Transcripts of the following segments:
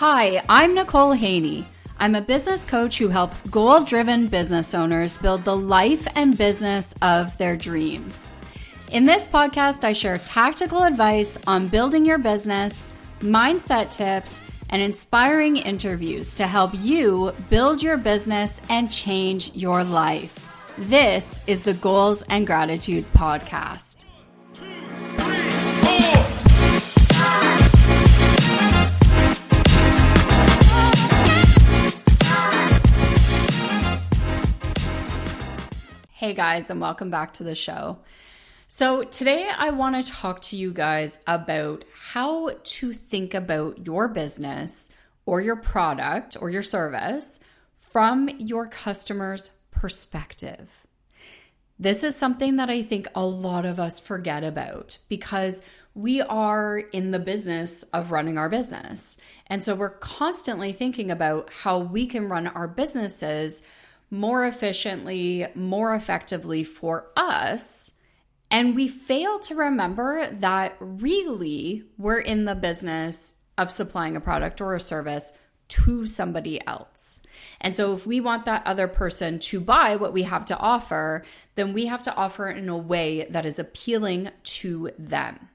Hi, I'm Nicole Haney. I'm a business coach who helps goal driven business owners build the life and business of their dreams. In this podcast, I share tactical advice on building your business, mindset tips, and inspiring interviews to help you build your business and change your life. This is the Goals and Gratitude Podcast. Hey guys, and welcome back to the show. So, today I want to talk to you guys about how to think about your business or your product or your service from your customer's perspective. This is something that I think a lot of us forget about because we are in the business of running our business. And so we're constantly thinking about how we can run our businesses more efficiently, more effectively for us. And we fail to remember that really we're in the business of supplying a product or a service to somebody else. And so, if we want that other person to buy what we have to offer, then we have to offer it in a way that is appealing to them.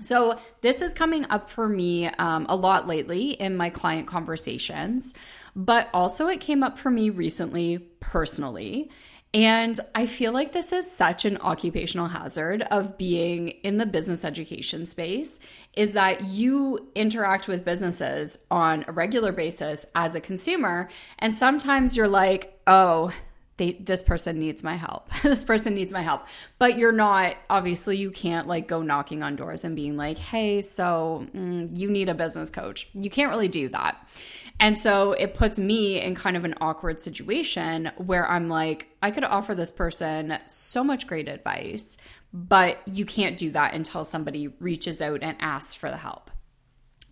So, this is coming up for me um, a lot lately in my client conversations, but also it came up for me recently personally. And I feel like this is such an occupational hazard of being in the business education space is that you interact with businesses on a regular basis as a consumer. And sometimes you're like, oh, they, this person needs my help. this person needs my help. But you're not, obviously, you can't like go knocking on doors and being like, hey, so mm, you need a business coach. You can't really do that. And so it puts me in kind of an awkward situation where I'm like, I could offer this person so much great advice, but you can't do that until somebody reaches out and asks for the help.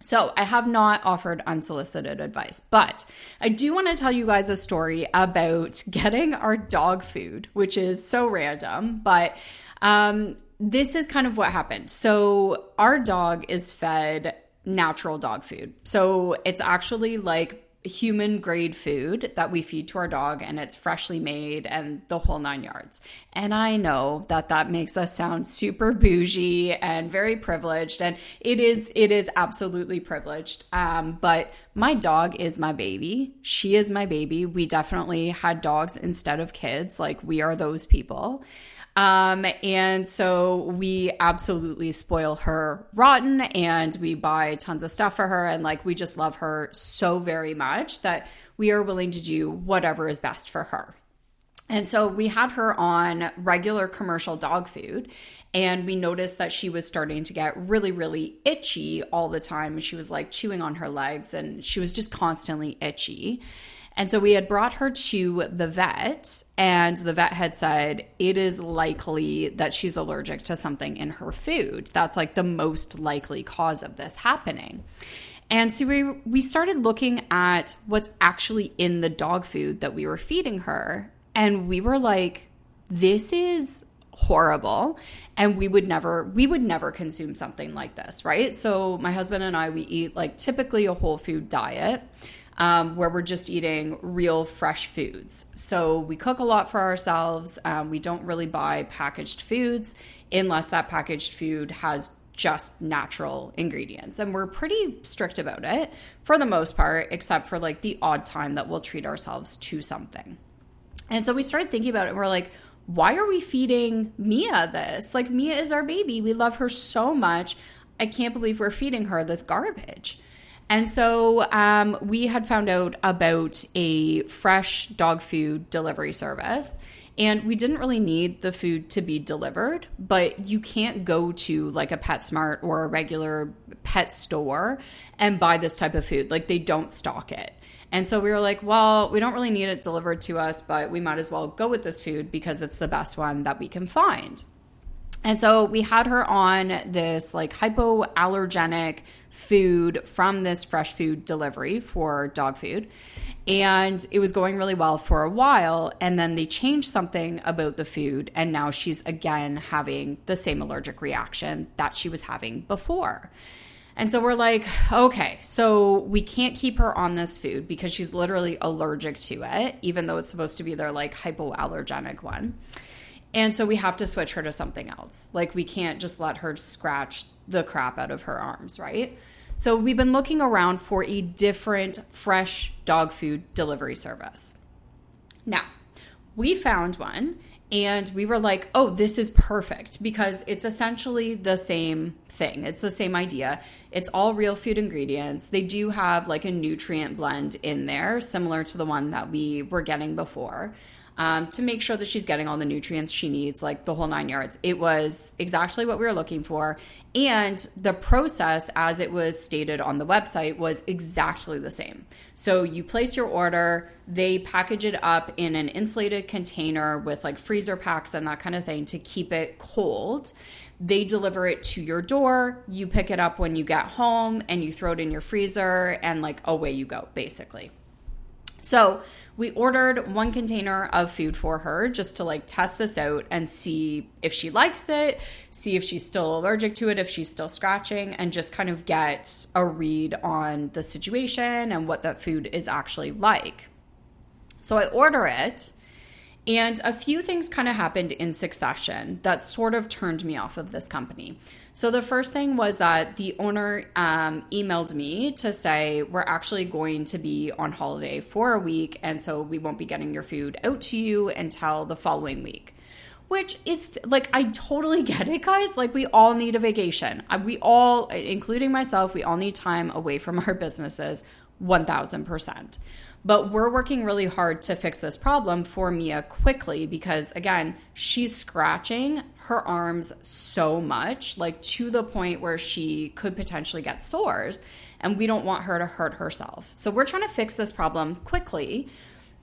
So, I have not offered unsolicited advice, but I do want to tell you guys a story about getting our dog food, which is so random, but um, this is kind of what happened. So, our dog is fed natural dog food. So, it's actually like human grade food that we feed to our dog and it's freshly made and the whole nine yards. And I know that that makes us sound super bougie and very privileged and it is it is absolutely privileged. Um, but my dog is my baby. She is my baby. We definitely had dogs instead of kids. Like we are those people. Um, and so we absolutely spoil her rotten and we buy tons of stuff for her. And like, we just love her so very much that we are willing to do whatever is best for her. And so we had her on regular commercial dog food, and we noticed that she was starting to get really, really itchy all the time. She was like chewing on her legs, and she was just constantly itchy. And so we had brought her to the vet, and the vet had said it is likely that she's allergic to something in her food. That's like the most likely cause of this happening. And so we we started looking at what's actually in the dog food that we were feeding her, and we were like, this is horrible and we would never we would never consume something like this right so my husband and i we eat like typically a whole food diet um, where we're just eating real fresh foods. So we cook a lot for ourselves. Um, we don't really buy packaged foods unless that packaged food has just natural ingredients. And we're pretty strict about it for the most part, except for like the odd time that we'll treat ourselves to something. And so we started thinking about it and we're like, why are we feeding Mia this? Like, Mia is our baby. We love her so much. I can't believe we're feeding her this garbage. And so um, we had found out about a fresh dog food delivery service. And we didn't really need the food to be delivered, but you can't go to like a PetSmart or a regular pet store and buy this type of food. Like they don't stock it. And so we were like, well, we don't really need it delivered to us, but we might as well go with this food because it's the best one that we can find. And so we had her on this like hypoallergenic food from this fresh food delivery for dog food. And it was going really well for a while. And then they changed something about the food. And now she's again having the same allergic reaction that she was having before. And so we're like, okay, so we can't keep her on this food because she's literally allergic to it, even though it's supposed to be their like hypoallergenic one. And so we have to switch her to something else. Like we can't just let her scratch the crap out of her arms, right? So we've been looking around for a different fresh dog food delivery service. Now, we found one and we were like, oh, this is perfect because it's essentially the same thing. It's the same idea. It's all real food ingredients. They do have like a nutrient blend in there, similar to the one that we were getting before um, to make sure that she's getting all the nutrients she needs, like the whole nine yards. It was exactly what we were looking for. And the process, as it was stated on the website, was exactly the same. So you place your order, they package it up in an insulated container with like freezer packs and that kind of thing to keep it cold. They deliver it to your door. You pick it up when you get home and you throw it in your freezer, and like away you go, basically. So we ordered one container of food for her just to like test this out and see if she likes it, see if she's still allergic to it, if she's still scratching, and just kind of get a read on the situation and what that food is actually like. So I order it. And a few things kind of happened in succession that sort of turned me off of this company. So the first thing was that the owner um, emailed me to say, We're actually going to be on holiday for a week. And so we won't be getting your food out to you until the following week. Which is like, I totally get it, guys. Like, we all need a vacation. We all, including myself, we all need time away from our businesses 1000%. But we're working really hard to fix this problem for Mia quickly because, again, she's scratching her arms so much, like to the point where she could potentially get sores. And we don't want her to hurt herself. So we're trying to fix this problem quickly.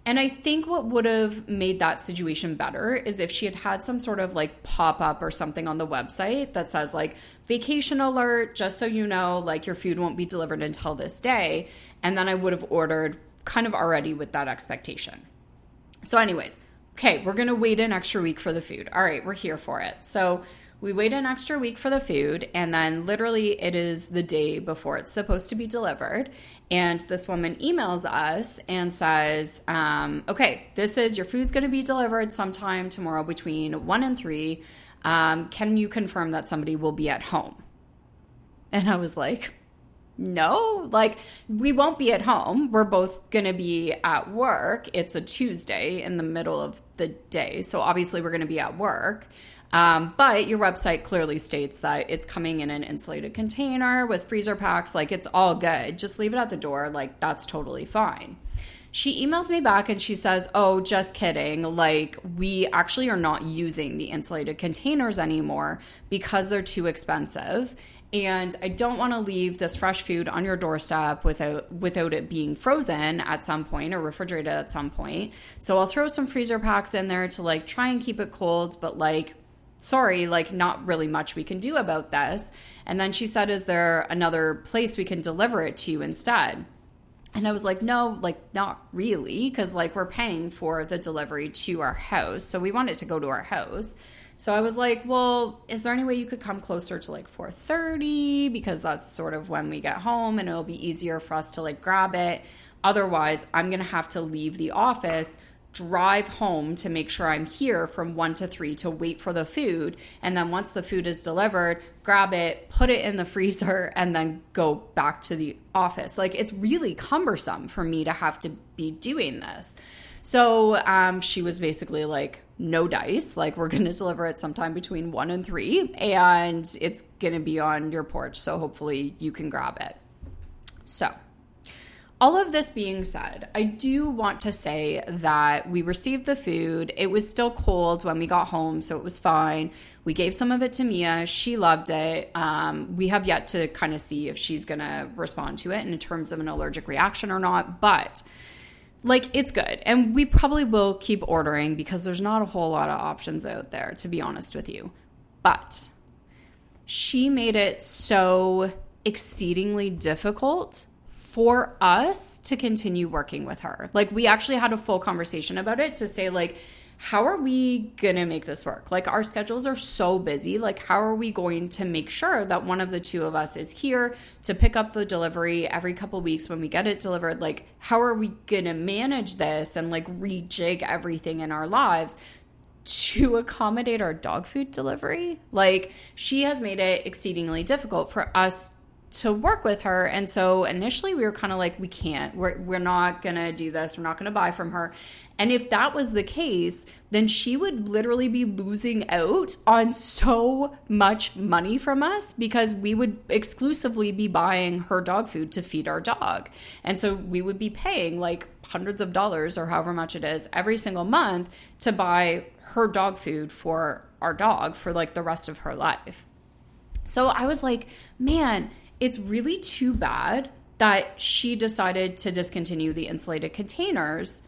And I think what would have made that situation better is if she had had some sort of like pop up or something on the website that says, like, vacation alert, just so you know, like your food won't be delivered until this day. And then I would have ordered kind of already with that expectation. So, anyways, okay, we're gonna wait an extra week for the food. All right, we're here for it. So, we wait an extra week for the food, and then literally it is the day before it's supposed to be delivered. And this woman emails us and says, um, Okay, this is your food's gonna be delivered sometime tomorrow between one and three. Um, can you confirm that somebody will be at home? And I was like, no, like we won't be at home. We're both going to be at work. It's a Tuesday in the middle of the day. So obviously we're going to be at work. Um, but your website clearly states that it's coming in an insulated container with freezer packs. Like it's all good. Just leave it at the door. Like that's totally fine. She emails me back and she says, Oh, just kidding. Like, we actually are not using the insulated containers anymore because they're too expensive and I don't want to leave this fresh food on your doorstep without without it being frozen at some point or refrigerated at some point. So I'll throw some freezer packs in there to like try and keep it cold, but like sorry, like not really much we can do about this. And then she said, "Is there another place we can deliver it to you instead?" And I was like, no, like not really, because like we're paying for the delivery to our house. So we want it to go to our house. So I was like, well, is there any way you could come closer to like 4:30 because that's sort of when we get home and it'll be easier for us to like grab it. Otherwise, I'm going to have to leave the office, drive home to make sure I'm here from 1 to 3 to wait for the food, and then once the food is delivered, grab it, put it in the freezer and then go back to the office. Like it's really cumbersome for me to have to be doing this. So um, she was basically like, no dice. Like, we're going to deliver it sometime between one and three, and it's going to be on your porch. So, hopefully, you can grab it. So, all of this being said, I do want to say that we received the food. It was still cold when we got home, so it was fine. We gave some of it to Mia. She loved it. Um, we have yet to kind of see if she's going to respond to it in terms of an allergic reaction or not, but like it's good. And we probably will keep ordering because there's not a whole lot of options out there to be honest with you. But she made it so exceedingly difficult for us to continue working with her. Like we actually had a full conversation about it to say like how are we going to make this work? Like, our schedules are so busy. Like, how are we going to make sure that one of the two of us is here to pick up the delivery every couple weeks when we get it delivered? Like, how are we going to manage this and like rejig everything in our lives to accommodate our dog food delivery? Like, she has made it exceedingly difficult for us to work with her. And so initially we were kind of like, we can't, we're, we're not going to do this. We're not going to buy from her. And if that was the case, then she would literally be losing out on so much money from us because we would exclusively be buying her dog food to feed our dog. And so we would be paying like hundreds of dollars or however much it is every single month to buy her dog food for our dog for like the rest of her life. So I was like, man, it's really too bad that she decided to discontinue the insulated containers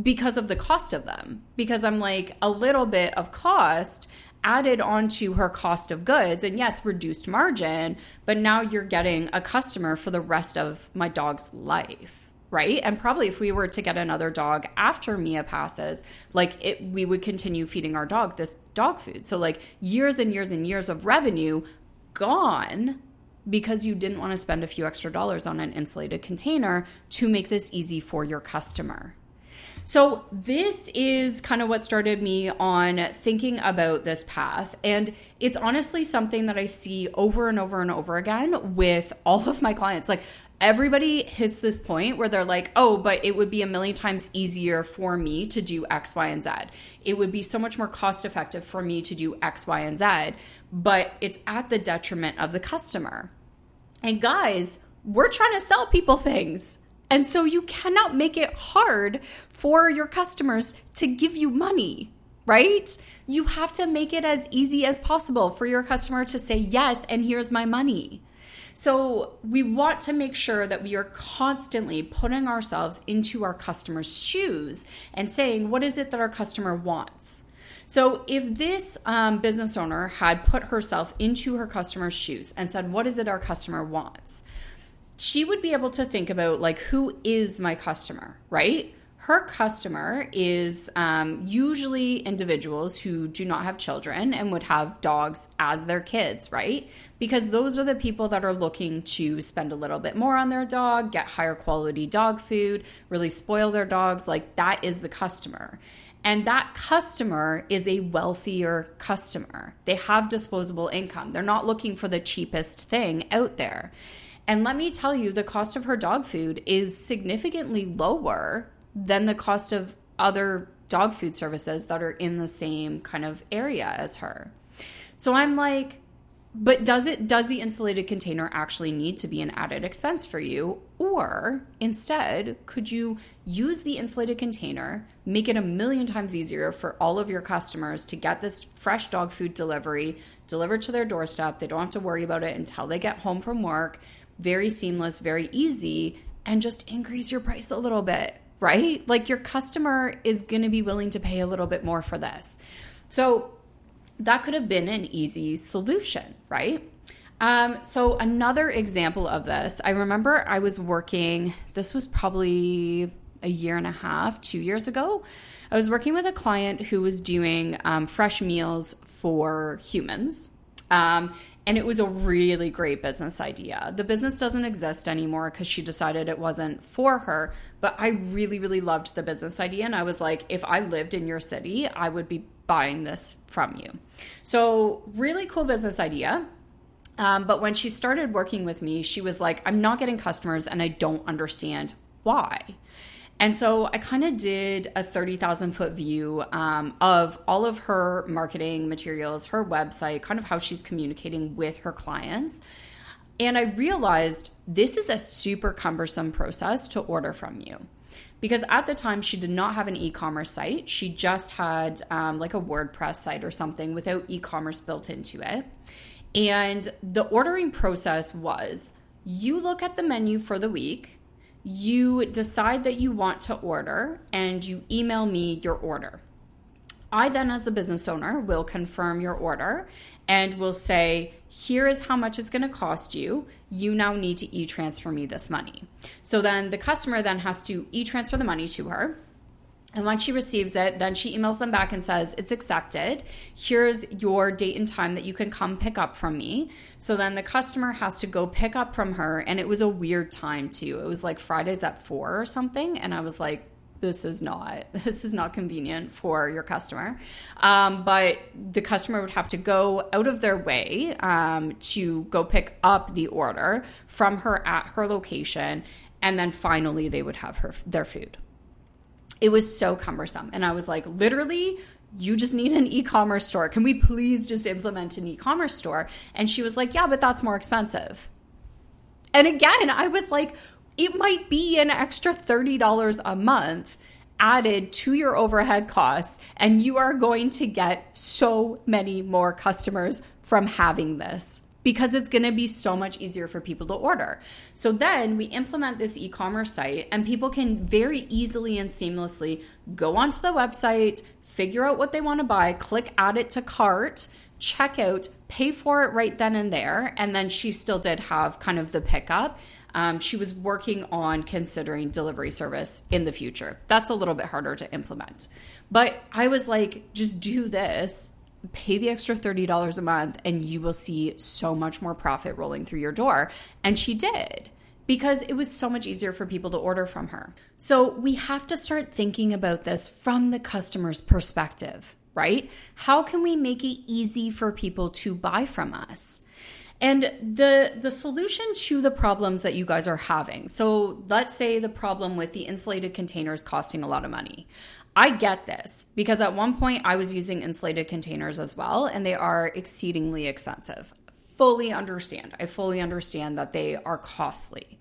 because of the cost of them. Because I'm like, a little bit of cost added onto her cost of goods, and yes, reduced margin, but now you're getting a customer for the rest of my dog's life right? And probably if we were to get another dog after mia passes like it we would continue feeding our dog this dog food. So like years and years and years of revenue gone because you didn't want to spend a few extra dollars on an insulated container to make this easy for your customer. So, this is kind of what started me on thinking about this path. And it's honestly something that I see over and over and over again with all of my clients. Like, everybody hits this point where they're like, oh, but it would be a million times easier for me to do X, Y, and Z. It would be so much more cost effective for me to do X, Y, and Z, but it's at the detriment of the customer. And guys, we're trying to sell people things. And so you cannot make it hard for your customers to give you money, right? You have to make it as easy as possible for your customer to say, yes, and here's my money. So we want to make sure that we are constantly putting ourselves into our customer's shoes and saying, what is it that our customer wants? So, if this um, business owner had put herself into her customer's shoes and said, What is it our customer wants? She would be able to think about, like, who is my customer, right? Her customer is um, usually individuals who do not have children and would have dogs as their kids, right? Because those are the people that are looking to spend a little bit more on their dog, get higher quality dog food, really spoil their dogs. Like, that is the customer. And that customer is a wealthier customer. They have disposable income. They're not looking for the cheapest thing out there. And let me tell you, the cost of her dog food is significantly lower than the cost of other dog food services that are in the same kind of area as her. So I'm like, but does it does the insulated container actually need to be an added expense for you? Or instead could you use the insulated container make it a million times easier for all of your customers to get this fresh dog food delivery delivered to their doorstep? They don't have to worry about it until they get home from work. Very seamless very easy and just increase your price a little bit right? Like your customer is going to be willing to pay a little bit more for this. So that could have been an easy solution, right? Um, so, another example of this, I remember I was working, this was probably a year and a half, two years ago. I was working with a client who was doing um, fresh meals for humans. Um, and it was a really great business idea. The business doesn't exist anymore because she decided it wasn't for her. But I really, really loved the business idea. And I was like, if I lived in your city, I would be buying this from you. So, really cool business idea. Um, but when she started working with me, she was like, I'm not getting customers and I don't understand why. And so I kind of did a 30,000 foot view um, of all of her marketing materials, her website, kind of how she's communicating with her clients. And I realized this is a super cumbersome process to order from you because at the time she did not have an e-commerce site. She just had um, like a wordpress site or something without e-commerce built into it. And the ordering process was you look at the menu for the week you decide that you want to order and you email me your order. I then, as the business owner, will confirm your order and will say, here is how much it's going to cost you. You now need to e transfer me this money. So then the customer then has to e transfer the money to her. And once she receives it, then she emails them back and says, It's accepted. Here's your date and time that you can come pick up from me. So then the customer has to go pick up from her. And it was a weird time too. It was like Fridays at four or something. And I was like, this is not this is not convenient for your customer um, but the customer would have to go out of their way um, to go pick up the order from her at her location and then finally they would have her their food it was so cumbersome. And I was like, literally, you just need an e-commerce store. Can we please just implement an e-commerce store? And she was like, yeah, but that's more expensive. And again, I was like, it might be an extra $30 a month added to your overhead costs, and you are going to get so many more customers from having this because it's going to be so much easier for people to order. So then we implement this e commerce site, and people can very easily and seamlessly go onto the website, figure out what they want to buy, click add it to cart, check out, pay for it right then and there. And then she still did have kind of the pickup. Um, she was working on considering delivery service in the future. That's a little bit harder to implement. But I was like, just do this pay the extra $30 a month and you will see so much more profit rolling through your door. And she did because it was so much easier for people to order from her. So we have to start thinking about this from the customer's perspective, right? How can we make it easy for people to buy from us? And the the solution to the problems that you guys are having. So let's say the problem with the insulated containers costing a lot of money. I get this because at one point I was using insulated containers as well, and they are exceedingly expensive. Fully understand. I fully understand that they are costly.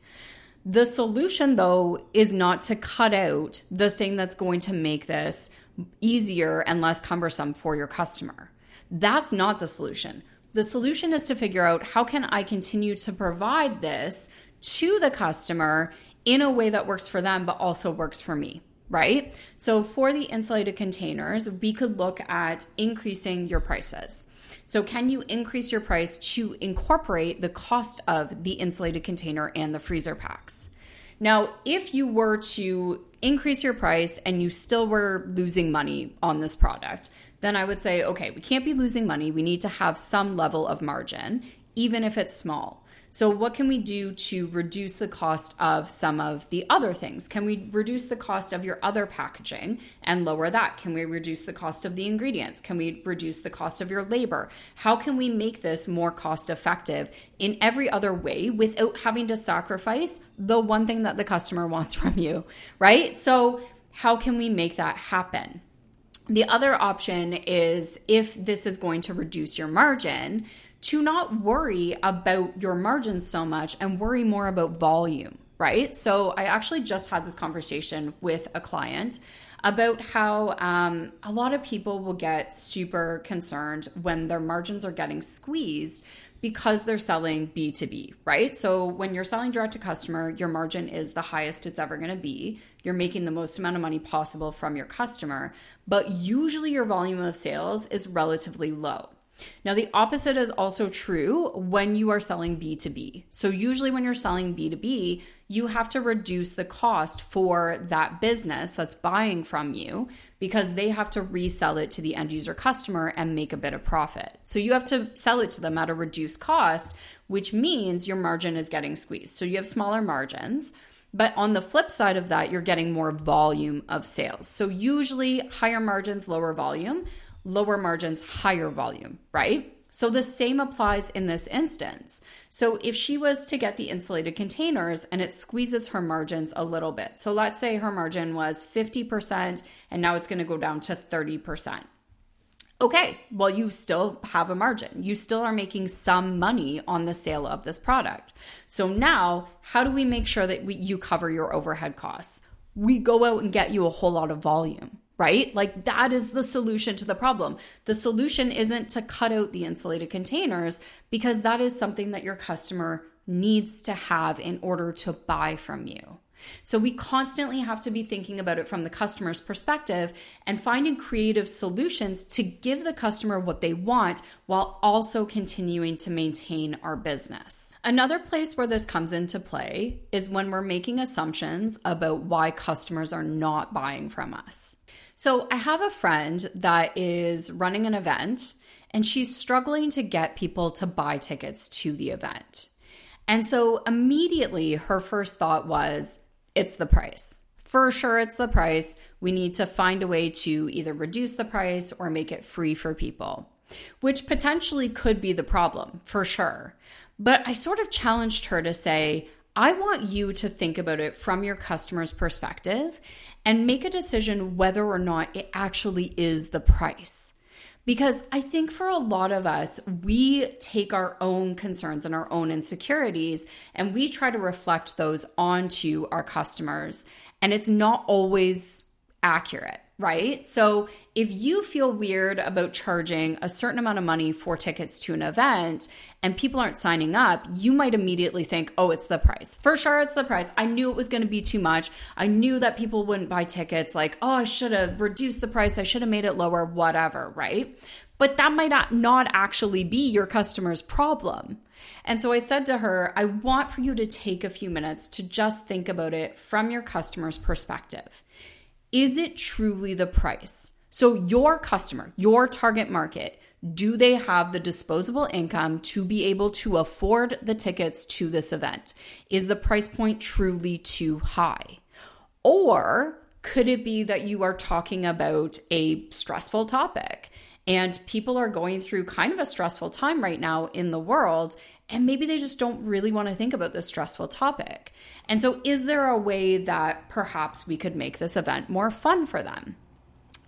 The solution, though, is not to cut out the thing that's going to make this easier and less cumbersome for your customer. That's not the solution. The solution is to figure out how can I continue to provide this to the customer in a way that works for them but also works for me right? So for the insulated containers, we could look at increasing your prices. So, can you increase your price to incorporate the cost of the insulated container and the freezer packs? Now, if you were to increase your price and you still were losing money on this product, then I would say, okay, we can't be losing money. We need to have some level of margin, even if it's small. So, what can we do to reduce the cost of some of the other things? Can we reduce the cost of your other packaging and lower that? Can we reduce the cost of the ingredients? Can we reduce the cost of your labor? How can we make this more cost effective in every other way without having to sacrifice the one thing that the customer wants from you, right? So, how can we make that happen? The other option is if this is going to reduce your margin, to not worry about your margins so much and worry more about volume, right? So I actually just had this conversation with a client about how um, a lot of people will get super concerned when their margins are getting squeezed because they're selling B2B, right? So when you're selling direct to customer, your margin is the highest it's ever going to be. You're making the most amount of money possible from your customer, but usually your volume of sales is relatively low. Now, the opposite is also true when you are selling B2B. So, usually, when you're selling B2B, you have to reduce the cost for that business that's buying from you because they have to resell it to the end user customer and make a bit of profit. So, you have to sell it to them at a reduced cost, which means your margin is getting squeezed. So, you have smaller margins. But on the flip side of that, you're getting more volume of sales. So, usually, higher margins, lower volume lower margins, higher volume, right? So the same applies in this instance. So if she was to get the insulated containers and it squeezes her margins a little bit. So let's say her margin was 50% and now it's going to go down to 30%. Okay, well, you still have a margin. You still are making some money on the sale of this product. So now, how do we make sure that we, you cover your overhead costs? We go out and get you a whole lot of volume right? Like that is the solution to the problem. The solution isn't to cut out the insulated containers because that is something that your customer needs to have in order to buy from you. So we constantly have to be thinking about it from the customer's perspective and finding creative solutions to give the customer what they want while also continuing to maintain our business. Another place where this comes into play is when we're making assumptions about why customers are not buying from us. So I have a friend that is running an event and she's struggling to get people to buy tickets to the event. And so immediately her first thought was, it's the price. For sure, it's the price. We need to find a way to either reduce the price or make it free for people, which potentially could be the problem, for sure. But I sort of challenged her to say, I want you to think about it from your customer's perspective and make a decision whether or not it actually is the price. Because I think for a lot of us, we take our own concerns and our own insecurities and we try to reflect those onto our customers. And it's not always accurate right? So if you feel weird about charging a certain amount of money for tickets to an event and people aren't signing up, you might immediately think, oh, it's the price. For sure, it's the price. I knew it was going to be too much. I knew that people wouldn't buy tickets. Like, oh, I should have reduced the price. I should have made it lower, whatever, right? But that might not, not actually be your customer's problem. And so I said to her, I want for you to take a few minutes to just think about it from your customer's perspective is it truly the price? So, your customer, your target market, do they have the disposable income to be able to afford the tickets to this event? Is the price point truly too high? Or could it be that you are talking about a stressful topic and people are going through kind of a stressful time right now in the world and maybe they just don't really want to think about this stressful topic. And so, is there a way that perhaps we could make this event more fun for them?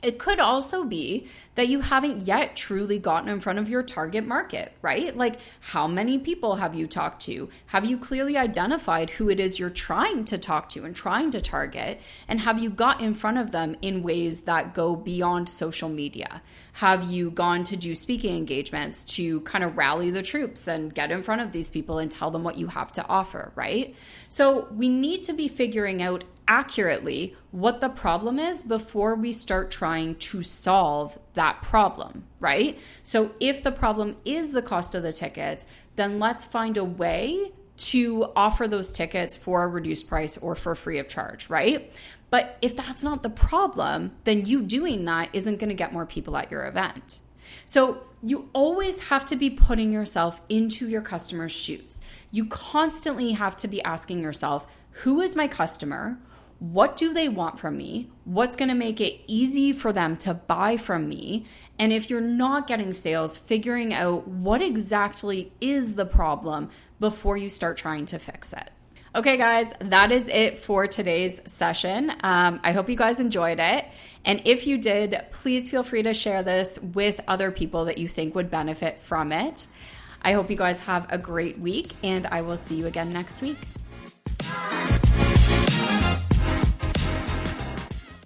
It could also be that you haven't yet truly gotten in front of your target market, right? Like, how many people have you talked to? Have you clearly identified who it is you're trying to talk to and trying to target? And have you got in front of them in ways that go beyond social media? Have you gone to do speaking engagements to kind of rally the troops and get in front of these people and tell them what you have to offer, right? So, we need to be figuring out accurately what the problem is before we start trying to solve that problem, right? So if the problem is the cost of the tickets, then let's find a way to offer those tickets for a reduced price or for free of charge, right? But if that's not the problem, then you doing that isn't going to get more people at your event. So you always have to be putting yourself into your customer's shoes. You constantly have to be asking yourself, who is my customer? What do they want from me? What's going to make it easy for them to buy from me? And if you're not getting sales, figuring out what exactly is the problem before you start trying to fix it. Okay, guys, that is it for today's session. Um, I hope you guys enjoyed it. And if you did, please feel free to share this with other people that you think would benefit from it. I hope you guys have a great week, and I will see you again next week.